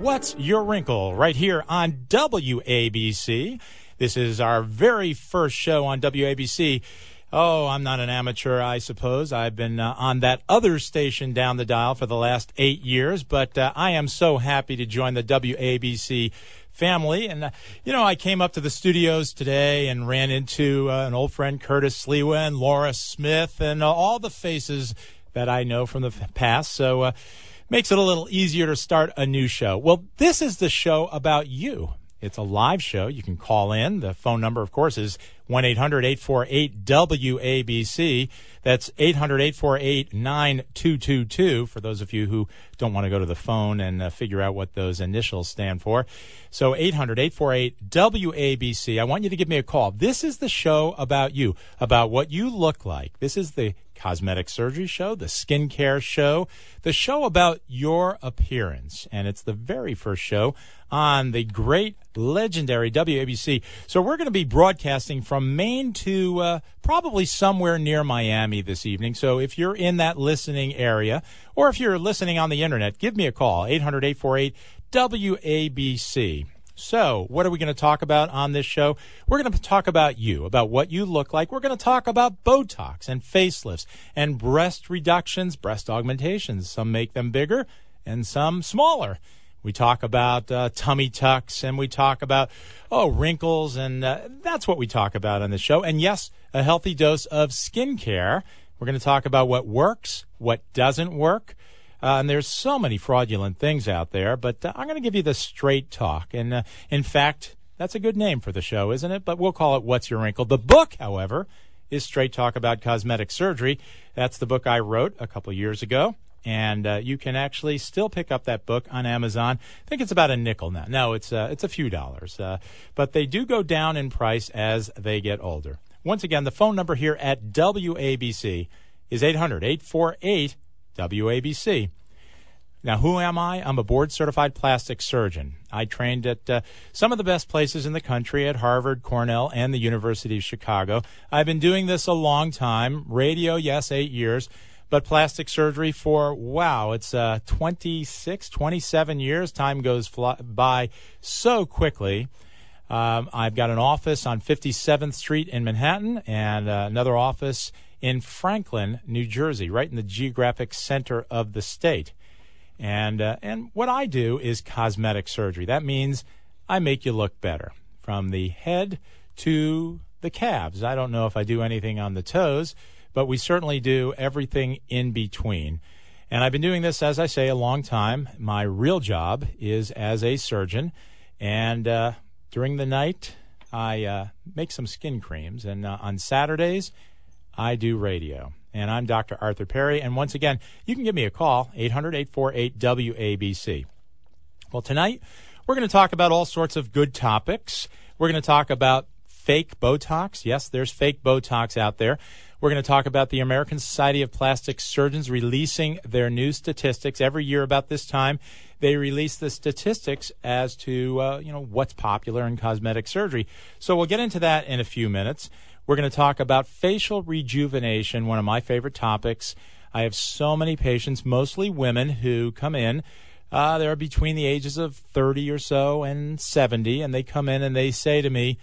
What's Your Wrinkle right here on WABC. This is our very first show on WABC. Oh, I'm not an amateur, I suppose. I've been uh, on that other station down the dial for the last eight years, but uh, I am so happy to join the WABC family. And, uh, you know, I came up to the studios today and ran into uh, an old friend, Curtis Sliwa and Laura Smith, and all the faces that I know from the past. So, uh, makes it a little easier to start a new show. Well, this is the show about you. It's a live show. You can call in. The phone number, of course, is 1 800 848 WABC. That's 800 848 9222 for those of you who don't want to go to the phone and uh, figure out what those initials stand for. So 800 848 WABC. I want you to give me a call. This is the show about you, about what you look like. This is the cosmetic surgery show, the skincare show, the show about your appearance. And it's the very first show on the great, legendary WABC. So we're going to be broadcasting from Maine to uh, probably somewhere near Miami this evening. So if you're in that listening area, or if you're listening on the internet, give me a call, 800 848 WABC. So, what are we going to talk about on this show? We're going to talk about you, about what you look like. We're going to talk about Botox and facelifts and breast reductions, breast augmentations. Some make them bigger and some smaller. We talk about uh, tummy tucks and we talk about, oh, wrinkles. And uh, that's what we talk about on the show. And yes, a healthy dose of skincare. We're going to talk about what works, what doesn't work. Uh, and there's so many fraudulent things out there, but uh, I'm going to give you the straight talk. And uh, in fact, that's a good name for the show, isn't it? But we'll call it What's Your Wrinkle. The book, however, is Straight Talk About Cosmetic Surgery. That's the book I wrote a couple years ago. And uh, you can actually still pick up that book on Amazon. I think it's about a nickel now. No, it's uh, it's a few dollars, uh, but they do go down in price as they get older. Once again, the phone number here at WABC is 800 848 WABC. Now, who am I? I'm a board certified plastic surgeon. I trained at uh, some of the best places in the country at Harvard, Cornell, and the University of Chicago. I've been doing this a long time. Radio, yes, eight years, but plastic surgery for, wow, it's uh, 26, 27 years. Time goes fly- by so quickly. Um, I've got an office on 57th Street in Manhattan and uh, another office in Franklin, New Jersey, right in the geographic center of the state. And uh, and what I do is cosmetic surgery. That means I make you look better from the head to the calves. I don't know if I do anything on the toes, but we certainly do everything in between. And I've been doing this, as I say, a long time. My real job is as a surgeon, and uh, during the night I uh, make some skin creams, and uh, on Saturdays I do radio and I'm Dr. Arthur Perry. And once again, you can give me a call, 800 848 WABC. Well, tonight, we're going to talk about all sorts of good topics. We're going to talk about fake Botox. Yes, there's fake Botox out there. We're going to talk about the American Society of Plastic Surgeons releasing their new statistics every year about this time. They release the statistics as to uh, you know what's popular in cosmetic surgery. So we'll get into that in a few minutes. We're going to talk about facial rejuvenation, one of my favorite topics. I have so many patients, mostly women, who come in. Uh, they're between the ages of 30 or so and 70, and they come in and they say to me,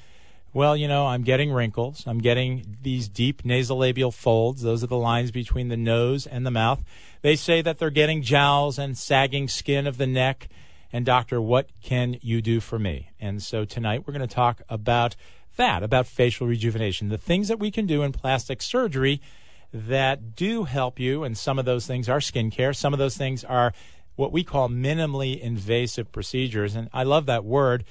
Well, you know, I'm getting wrinkles. I'm getting these deep nasolabial folds. Those are the lines between the nose and the mouth. They say that they're getting jowls and sagging skin of the neck. And, doctor, what can you do for me? And so tonight we're going to talk about that, about facial rejuvenation, the things that we can do in plastic surgery that do help you. And some of those things are skincare, some of those things are what we call minimally invasive procedures. And I love that word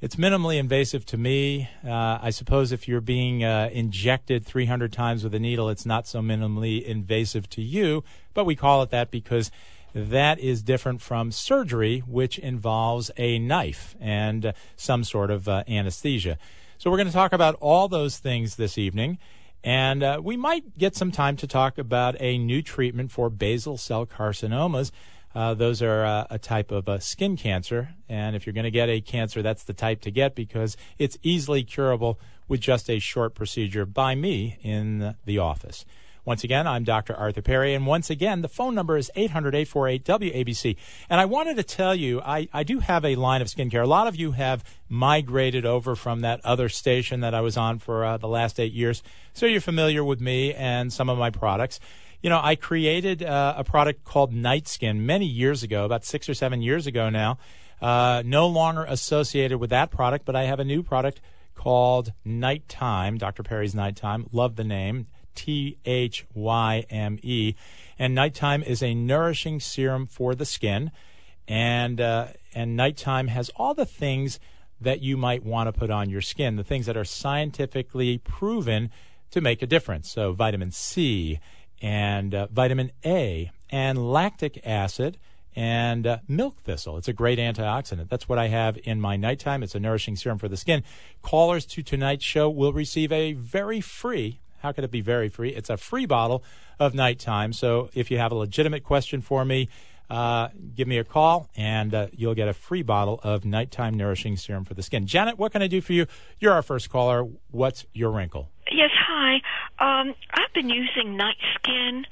it's minimally invasive to me. Uh, I suppose if you're being uh, injected 300 times with a needle, it's not so minimally invasive to you, but we call it that because that is different from surgery, which involves a knife and uh, some sort of uh, anesthesia. So we're going to talk about all those things this evening. And uh, we might get some time to talk about a new treatment for basal cell carcinomas uh, those are uh, a type of uh, skin cancer. And if you're going to get a cancer, that's the type to get because it's easily curable with just a short procedure by me in the office. Once again, I'm Dr. Arthur Perry, and once again, the phone number is 800 848 WABC. And I wanted to tell you, I, I do have a line of skincare. A lot of you have migrated over from that other station that I was on for uh, the last eight years, so you're familiar with me and some of my products you know, I created uh, a product called Night Skin many years ago, about six or seven years ago now. Uh, no longer associated with that product, but I have a new product called Nighttime, Dr. Perry's Nighttime. Love the name. T H Y M E. And Nighttime is a nourishing serum for the skin. And, uh, and Nighttime has all the things that you might want to put on your skin, the things that are scientifically proven to make a difference. So, vitamin C and uh, vitamin A and lactic acid and uh, milk thistle. It's a great antioxidant. That's what I have in my nighttime. It's a nourishing serum for the skin. Callers to tonight's show will receive a very free, how could it be very free? It's a free bottle of nighttime. So if you have a legitimate question for me, uh, give me a call and uh, you'll get a free bottle of nighttime nourishing serum for the skin. Janet, what can I do for you? You're our first caller. What's your wrinkle? Hi. Um, I've been using Night Skin,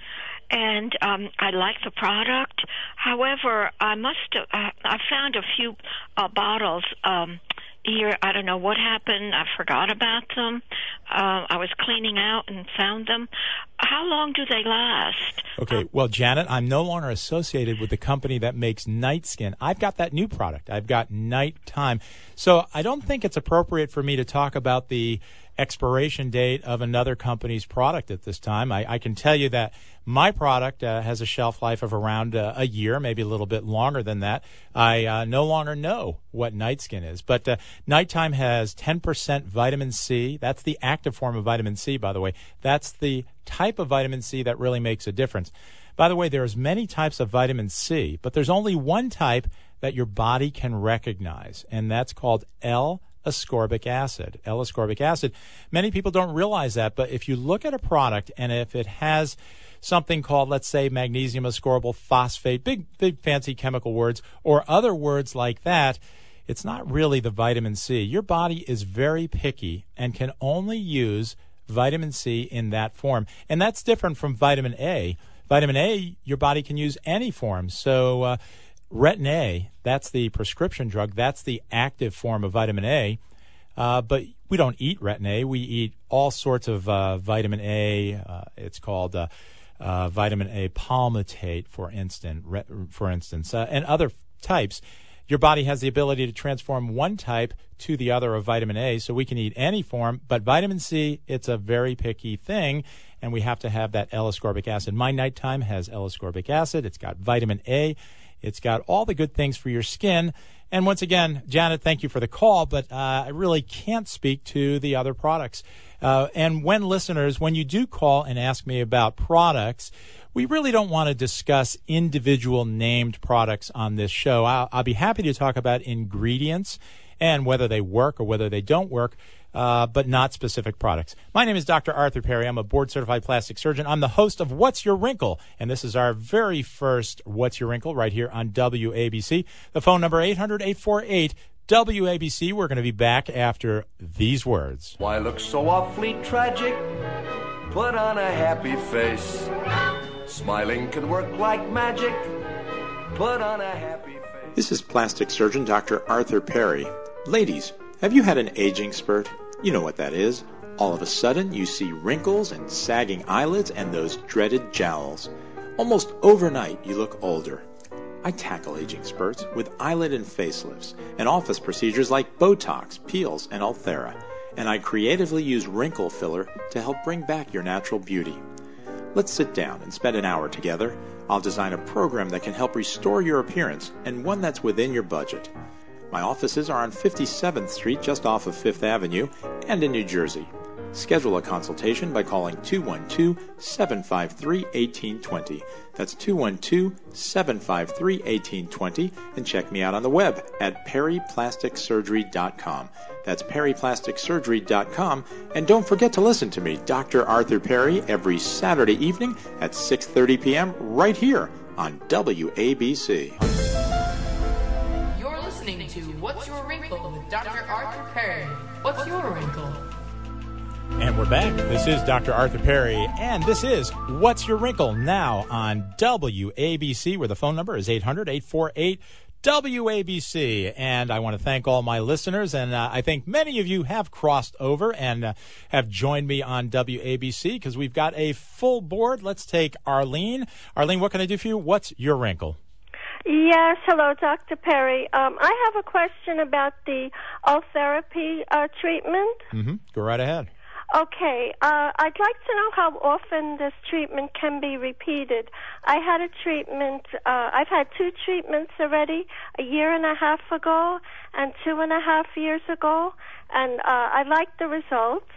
and um, I like the product. However, I must have, uh, I found a few uh, bottles um, here. I don't know what happened. I forgot about them. Uh, I was cleaning out and found them. How long do they last? Okay, well, Janet, I'm no longer associated with the company that makes Night Skin. I've got that new product. I've got Nighttime. So I don't think it's appropriate for me to talk about the expiration date of another company's product at this time. I, I can tell you that my product uh, has a shelf life of around uh, a year, maybe a little bit longer than that. I uh, no longer know what night skin is, but uh, nighttime has 10% vitamin C. That's the active form of vitamin C, by the way. That's the type of vitamin C that really makes a difference. By the way, there's many types of vitamin C, but there's only one type that your body can recognize, and that's called L ascorbic acid. L-ascorbic acid. Many people don't realize that, but if you look at a product and if it has something called, let's say, magnesium ascorbyl phosphate, big, big fancy chemical words, or other words like that, it's not really the vitamin C. Your body is very picky and can only use vitamin C in that form. And that's different from vitamin A. Vitamin A, your body can use any form. So, uh, Retin A, that's the prescription drug, that's the active form of vitamin A. Uh, but we don't eat retin A. We eat all sorts of uh, vitamin A. Uh, it's called uh, uh, vitamin A palmitate, for instance, for instance, uh, and other types. Your body has the ability to transform one type to the other of vitamin A, so we can eat any form. But vitamin C, it's a very picky thing, and we have to have that L-ascorbic acid. My nighttime has L-ascorbic acid. It's got vitamin A. It's got all the good things for your skin. And once again, Janet, thank you for the call, but uh, I really can't speak to the other products. Uh, and when listeners, when you do call and ask me about products, we really don't want to discuss individual named products on this show. I'll, I'll be happy to talk about ingredients and whether they work or whether they don't work uh, but not specific products. My name is Dr. Arthur Perry. I'm a board certified plastic surgeon. I'm the host of What's Your Wrinkle, and this is our very first What's Your Wrinkle right here on WABC. The phone number 800 848 WABC. We're going to be back after these words. Why look so awfully tragic? Put on a happy face. Smiling can work like magic. Put on a happy face. This is plastic surgeon Dr. Arthur Perry. Ladies, have you had an aging spurt? You know what that is. All of a sudden, you see wrinkles and sagging eyelids and those dreaded jowls. Almost overnight, you look older. I tackle aging spurts with eyelid and facelifts and office procedures like Botox, peels, and Ulthera. And I creatively use wrinkle filler to help bring back your natural beauty. Let's sit down and spend an hour together. I'll design a program that can help restore your appearance and one that's within your budget. My offices are on 57th Street, just off of Fifth Avenue, and in New Jersey. Schedule a consultation by calling 212 753 1820. That's 212 753 1820. And check me out on the web at perryplasticsurgery.com. That's perryplasticsurgery.com. And don't forget to listen to me, Dr. Arthur Perry, every Saturday evening at 6.30 p.m. right here on WABC. What's Your Wrinkle with Dr. Arthur Perry. What's your wrinkle? And we're back. This is Dr. Arthur Perry, and this is What's Your Wrinkle now on WABC, where the phone number is 800 848 WABC. And I want to thank all my listeners, and uh, I think many of you have crossed over and uh, have joined me on WABC because we've got a full board. Let's take Arlene. Arlene, what can I do for you? What's your wrinkle? Yes, hello, Dr. Perry. Um, I have a question about the Ultherapy uh, treatment. Mm-hmm. Go right ahead. Okay, uh, I'd like to know how often this treatment can be repeated. I had a treatment, uh, I've had two treatments already, a year and a half ago and two and a half years ago, and uh, I like the results.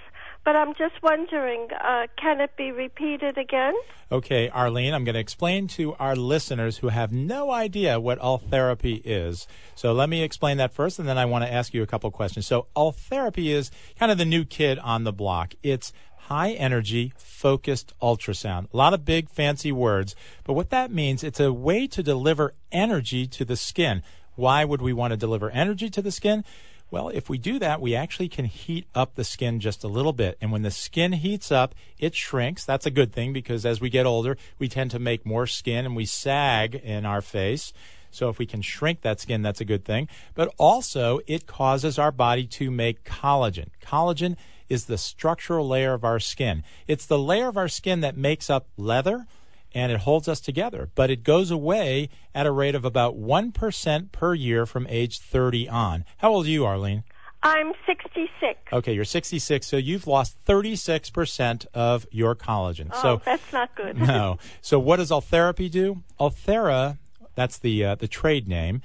But I'm just wondering, uh, can it be repeated again? Okay, Arlene, I'm going to explain to our listeners who have no idea what Ultherapy is. So let me explain that first, and then I want to ask you a couple questions. So Ultherapy is kind of the new kid on the block. It's high energy focused ultrasound. A lot of big fancy words, but what that means, it's a way to deliver energy to the skin. Why would we want to deliver energy to the skin? Well, if we do that, we actually can heat up the skin just a little bit. And when the skin heats up, it shrinks. That's a good thing because as we get older, we tend to make more skin and we sag in our face. So if we can shrink that skin, that's a good thing. But also, it causes our body to make collagen. Collagen is the structural layer of our skin. It's the layer of our skin that makes up leather and it holds us together. But it goes away at a rate of about 1% per year from age 30 on. How old are you, Arlene? I'm 66. Okay, you're 66, so you've lost 36% of your collagen. Oh, so that's not good. no. So what does Ultherapy do? Ulthera, that's the uh, the trade name,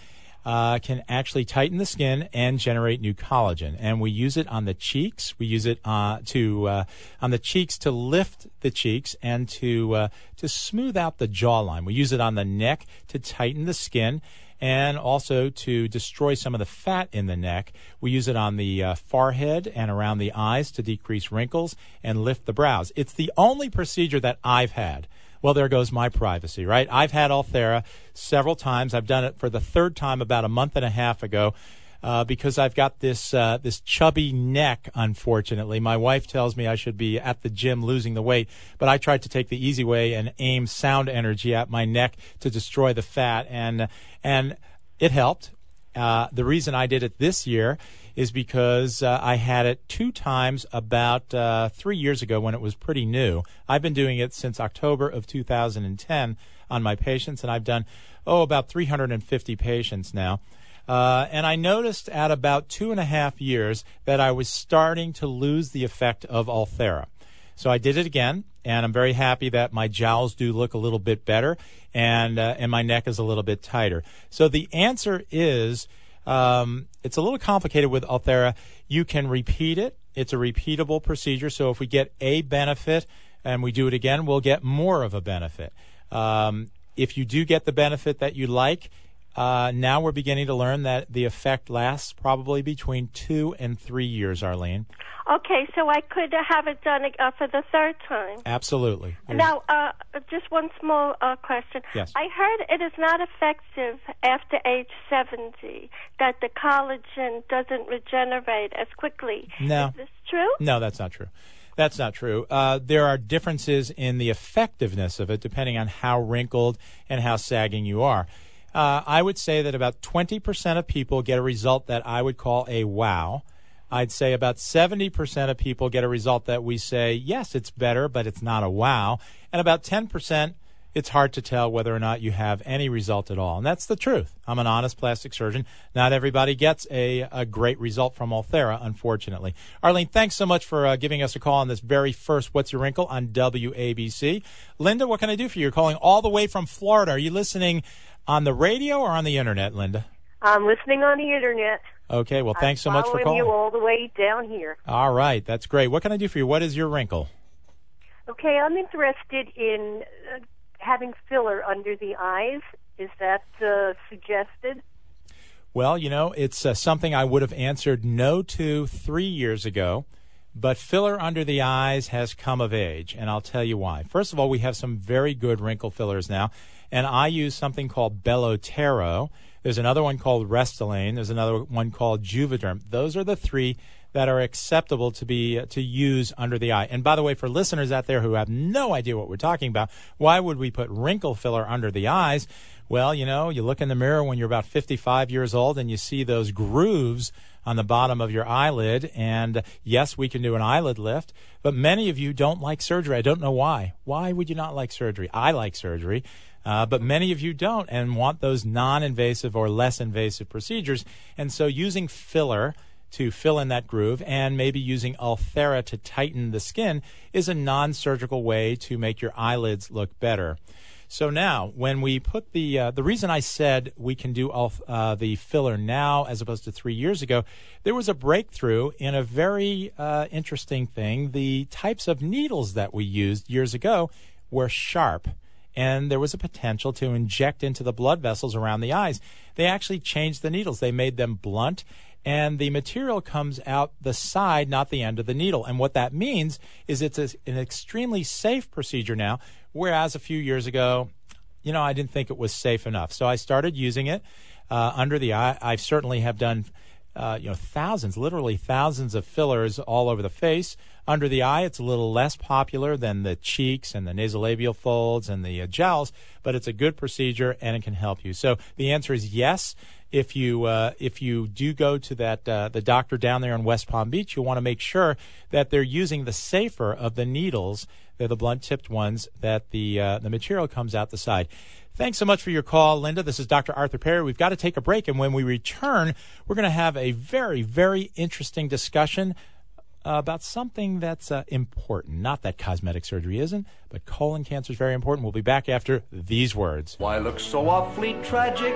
uh, can actually tighten the skin and generate new collagen. And we use it on the cheeks. We use it uh, to uh, on the cheeks to lift the cheeks and to uh, to smooth out the jawline. We use it on the neck to tighten the skin and also to destroy some of the fat in the neck. We use it on the uh, forehead and around the eyes to decrease wrinkles and lift the brows. It's the only procedure that I've had. Well, there goes my privacy, right? I've had Ulthera several times. I've done it for the third time about a month and a half ago. Uh, because I've got this uh, this chubby neck. Unfortunately, my wife tells me I should be at the gym losing the weight, but I tried to take the easy way and aim sound energy at my neck to destroy the fat, and and it helped. Uh, the reason I did it this year is because uh, I had it two times about uh, three years ago when it was pretty new. I've been doing it since October of 2010 on my patients, and I've done oh about 350 patients now. Uh, and I noticed at about two and a half years that I was starting to lose the effect of Ulthera. So I did it again, and I'm very happy that my jowls do look a little bit better, and uh, and my neck is a little bit tighter. So the answer is, um, it's a little complicated with Ulthera. You can repeat it. It's a repeatable procedure. So if we get a benefit and we do it again, we'll get more of a benefit. Um, if you do get the benefit that you like, uh, now we're beginning to learn that the effect lasts probably between two and three years, Arlene. Okay, so I could uh, have it done uh, for the third time. Absolutely. Now, uh, just one small uh, question. Yes. I heard it is not effective after age 70, that the collagen doesn't regenerate as quickly. No. Is this true? No, that's not true. That's not true. Uh, there are differences in the effectiveness of it depending on how wrinkled and how sagging you are. Uh, I would say that about 20% of people get a result that I would call a wow. I'd say about 70% of people get a result that we say, yes, it's better, but it's not a wow. And about 10%, it's hard to tell whether or not you have any result at all. And that's the truth. I'm an honest plastic surgeon. Not everybody gets a, a great result from Ulthera, unfortunately. Arlene, thanks so much for uh, giving us a call on this very first What's Your Wrinkle on WABC. Linda, what can I do for you? You're calling all the way from Florida. Are you listening on the radio or on the internet, Linda? I'm listening on the internet. Okay, well, thanks I'm so much for calling. you all the way down here. All right, that's great. What can I do for you? What is your wrinkle? Okay, I'm interested in uh, having filler under the eyes. Is that uh, suggested? Well, you know, it's uh, something I would have answered no to three years ago, but filler under the eyes has come of age, and I'll tell you why. First of all, we have some very good wrinkle fillers now, and I use something called Bellotero. There's another one called Restylane. There's another one called Juvederm. Those are the three that are acceptable to be uh, to use under the eye. And by the way, for listeners out there who have no idea what we're talking about, why would we put wrinkle filler under the eyes? Well, you know, you look in the mirror when you're about 55 years old and you see those grooves on the bottom of your eyelid. And yes, we can do an eyelid lift, but many of you don't like surgery. I don't know why. Why would you not like surgery? I like surgery. Uh, but many of you don't and want those non invasive or less invasive procedures. And so using filler to fill in that groove and maybe using Ulthera to tighten the skin is a non surgical way to make your eyelids look better. So now, when we put the uh, the reason I said we can do uh, the filler now as opposed to three years ago, there was a breakthrough in a very uh, interesting thing. The types of needles that we used years ago were sharp and there was a potential to inject into the blood vessels around the eyes. They actually changed the needles. They made them blunt and the material comes out the side, not the end of the needle. And what that means is it's a, an extremely safe procedure now, whereas a few years ago, you know, I didn't think it was safe enough. So I started using it uh, under the eye. I certainly have done, uh, you know, thousands, literally thousands of fillers all over the face. Under the eye, it's a little less popular than the cheeks and the nasolabial folds and the uh, jowls, but it's a good procedure and it can help you. So the answer is yes. If you uh, if you do go to that uh, the doctor down there in West Palm Beach, you want to make sure that they're using the safer of the needles. They're the blunt tipped ones that the uh, the material comes out the side. Thanks so much for your call, Linda. This is Dr. Arthur Perry. We've got to take a break, and when we return, we're going to have a very, very interesting discussion uh, about something that's uh, important. Not that cosmetic surgery isn't, but colon cancer is very important. We'll be back after these words. Why look so awfully tragic?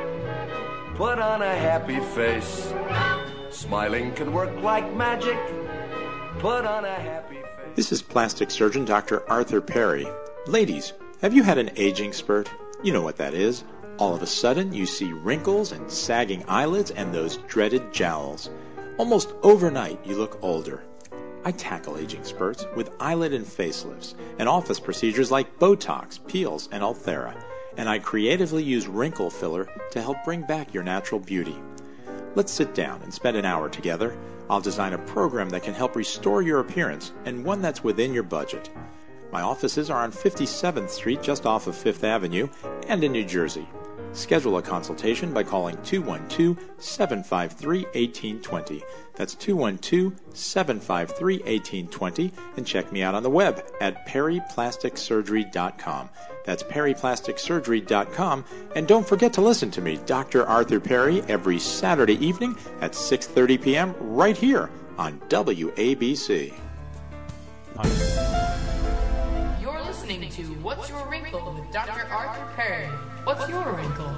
Put on a happy face. Smiling can work like magic. Put on a happy face. This is plastic surgeon Dr. Arthur Perry. Ladies, have you had an aging spurt? You know what that is. All of a sudden, you see wrinkles and sagging eyelids and those dreaded jowls. Almost overnight, you look older. I tackle aging spurts with eyelid and facelifts and office procedures like Botox, peels, and Ulthera. And I creatively use wrinkle filler to help bring back your natural beauty. Let's sit down and spend an hour together. I'll design a program that can help restore your appearance and one that's within your budget. My offices are on 57th Street, just off of Fifth Avenue, and in New Jersey. Schedule a consultation by calling 212 753 1820. That's 212 753 1820 and check me out on the web at perryplasticsurgery.com. That's perryplasticsurgery.com and don't forget to listen to me, Dr. Arthur Perry, every Saturday evening at 6:30 p.m. right here on WABC. What's Your Wrinkle with Dr. Arthur Perry. What's your wrinkle?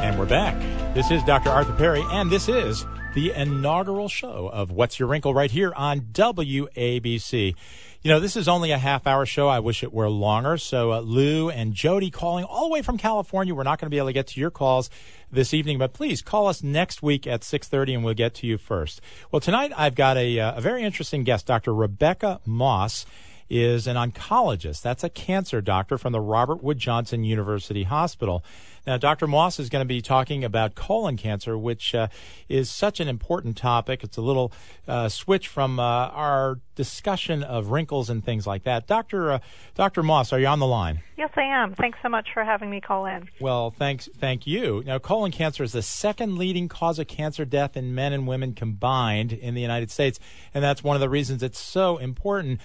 And we're back. This is Dr. Arthur Perry, and this is the inaugural show of What's Your Wrinkle right here on WABC. You know, this is only a half hour show. I wish it were longer. So, uh, Lou and Jody calling all the way from California. We're not going to be able to get to your calls this evening, but please call us next week at 6:30 and we'll get to you first. Well, tonight I've got a, uh, a very interesting guest, Dr. Rebecca Moss is an oncologist. That's a cancer doctor from the Robert Wood Johnson University Hospital. Now, Dr. Moss is going to be talking about colon cancer, which uh, is such an important topic. It's a little uh, switch from uh, our discussion of wrinkles and things like that. Dr. Uh, Dr. Moss, are you on the line? Yes, I am. Thanks so much for having me call in. Well, thanks, thank you. Now, colon cancer is the second leading cause of cancer death in men and women combined in the United States, and that's one of the reasons it's so important.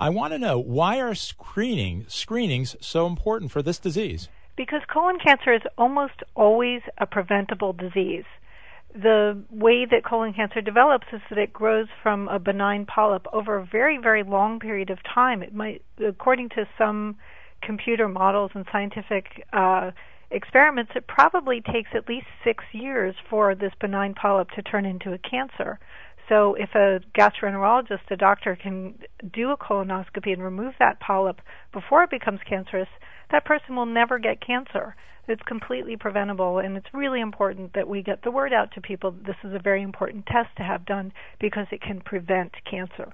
I want to know why are screening screenings so important for this disease? Because colon cancer is almost always a preventable disease. The way that colon cancer develops is that it grows from a benign polyp over a very, very long period of time. It might, according to some computer models and scientific uh, experiments, it probably takes at least six years for this benign polyp to turn into a cancer. So if a gastroenterologist, a doctor, can do a colonoscopy and remove that polyp before it becomes cancerous, that person will never get cancer. It's completely preventable, and it's really important that we get the word out to people. This is a very important test to have done because it can prevent cancer.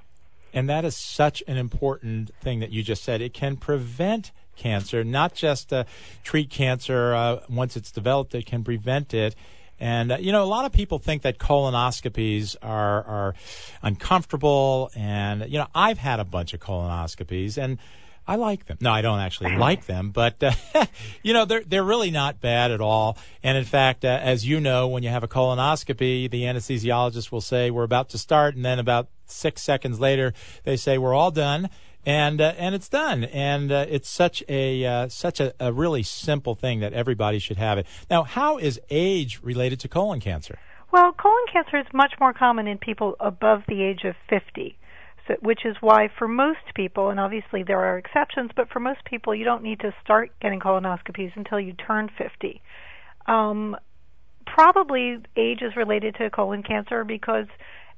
And that is such an important thing that you just said. It can prevent cancer, not just uh, treat cancer uh, once it's developed, it can prevent it. And uh, you know, a lot of people think that colonoscopies are are uncomfortable, and you know, I've had a bunch of colonoscopies, and I like them. No, I don't actually like them, but uh, you know, they're they're really not bad at all. And in fact, uh, as you know, when you have a colonoscopy, the anesthesiologist will say we're about to start, and then about six seconds later, they say we're all done and uh, and it's done. And uh, it's such a uh, such a, a, really simple thing that everybody should have it. Now, how is age related to colon cancer? Well, colon cancer is much more common in people above the age of 50. So, which is why for most people, and obviously there are exceptions, but for most people, you don't need to start getting colonoscopies until you turn 50. Um, probably age is related to colon cancer because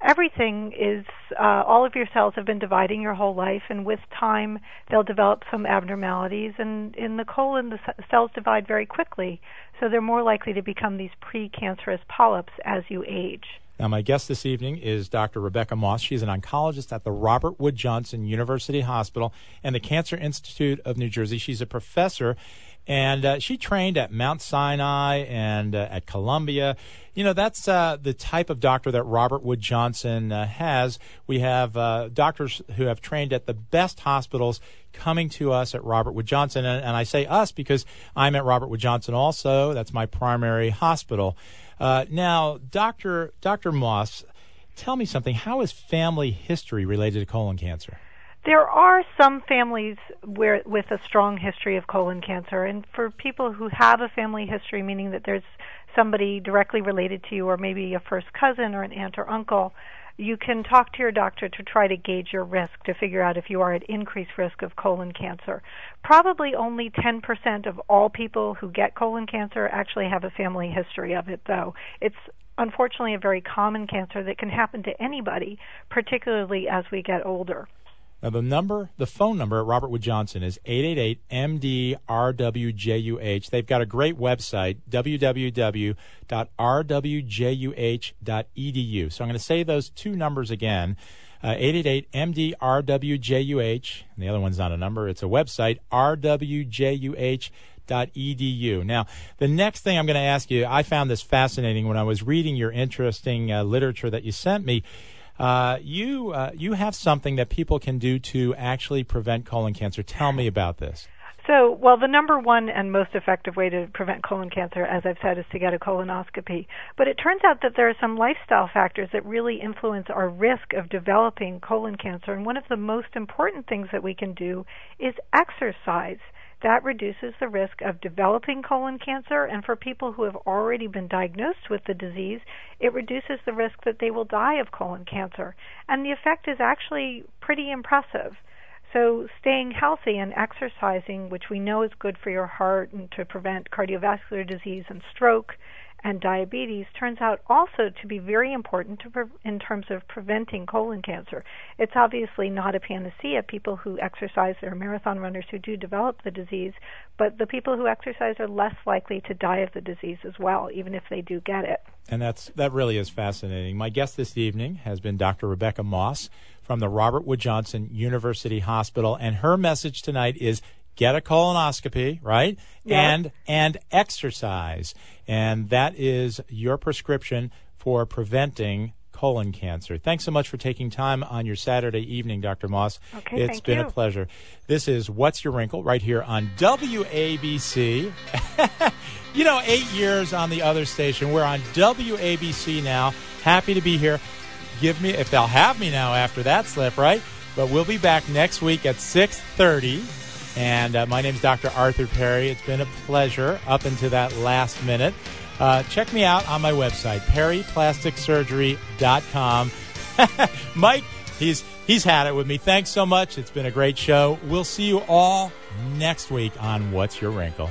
everything is uh, all of your cells have been dividing your whole life and with time they'll develop some abnormalities and in the colon the cells divide very quickly so they're more likely to become these precancerous polyps as you age now, my guest this evening is Dr. Rebecca Moss. She's an oncologist at the Robert Wood Johnson University Hospital and the Cancer Institute of New Jersey. She's a professor and uh, she trained at Mount Sinai and uh, at Columbia. You know, that's uh, the type of doctor that Robert Wood Johnson uh, has. We have uh, doctors who have trained at the best hospitals coming to us at Robert Wood Johnson. And, and, I say us because I'm at Robert Wood Johnson also. That's my primary hospital. Now, Dr. Dr. Moss, tell me something. How is family history related to colon cancer? There are some families where with a strong history of colon cancer, and for people who have a family history, meaning that there's somebody directly related to you, or maybe a first cousin or an aunt or uncle, you can talk to your doctor to try to gauge your risk to figure out if you are at increased risk of colon cancer. Probably only 10% of all people who get colon cancer actually have a family history of it, though. It's unfortunately a very common cancer that can happen to anybody, particularly as we get older. Now, the number, the phone number at Robert Wood Johnson is 888-MD-RWJUH. They've got a great website, www.rwjuh.edu. So I'm going to say those two numbers again. Uh, 888-MD-RWJUH. And the other one's not a number, it's a website, rwjuh.edu. Now, the next thing I'm going to ask you, I found this fascinating when I was reading your interesting uh, literature that you sent me uh, you uh, you have something that people can do to actually prevent colon cancer. Tell me about this. So, well, the number one and most effective way to prevent colon cancer, as I've said, is to get a colonoscopy. But it turns out that there are some lifestyle factors that really influence our risk of developing colon cancer. And one of the most important things that we can do is exercise. That reduces the risk of developing colon cancer, and for people who have already been diagnosed with the disease, it reduces the risk that they will die of colon cancer. And the effect is actually pretty impressive. So, staying healthy and exercising, which we know is good for your heart and to prevent cardiovascular disease and stroke, and diabetes turns out also to be very important to pre- in terms of preventing colon cancer. It's obviously not a panacea. People who exercise, there are marathon runners who do develop the disease, but the people who exercise are less likely to die of the disease as well, even if they do get it. And that's that really is fascinating. My guest this evening has been Dr. Rebecca Moss from the Robert Wood Johnson University Hospital. And her message tonight is get a colonoscopy, right? Yeah. And and exercise. And that is your prescription for preventing colon cancer. Thanks so much for taking time on your Saturday evening, Dr. Moss. Okay, It's been you. a pleasure. This is What's Your Wrinkle right here on WABC. you know, eight years on the other station. We're on WABC now. Happy to be here. Give me if they'll have me now after that slip, right? But we'll be back next week at six thirty. And uh, my is Dr. Arthur Perry. It's been a pleasure up into that last minute. Uh, check me out on my website, perryplasticsurgery.com. Mike, he's he's had it with me. Thanks so much. It's been a great show. We'll see you all next week on What's Your Wrinkle.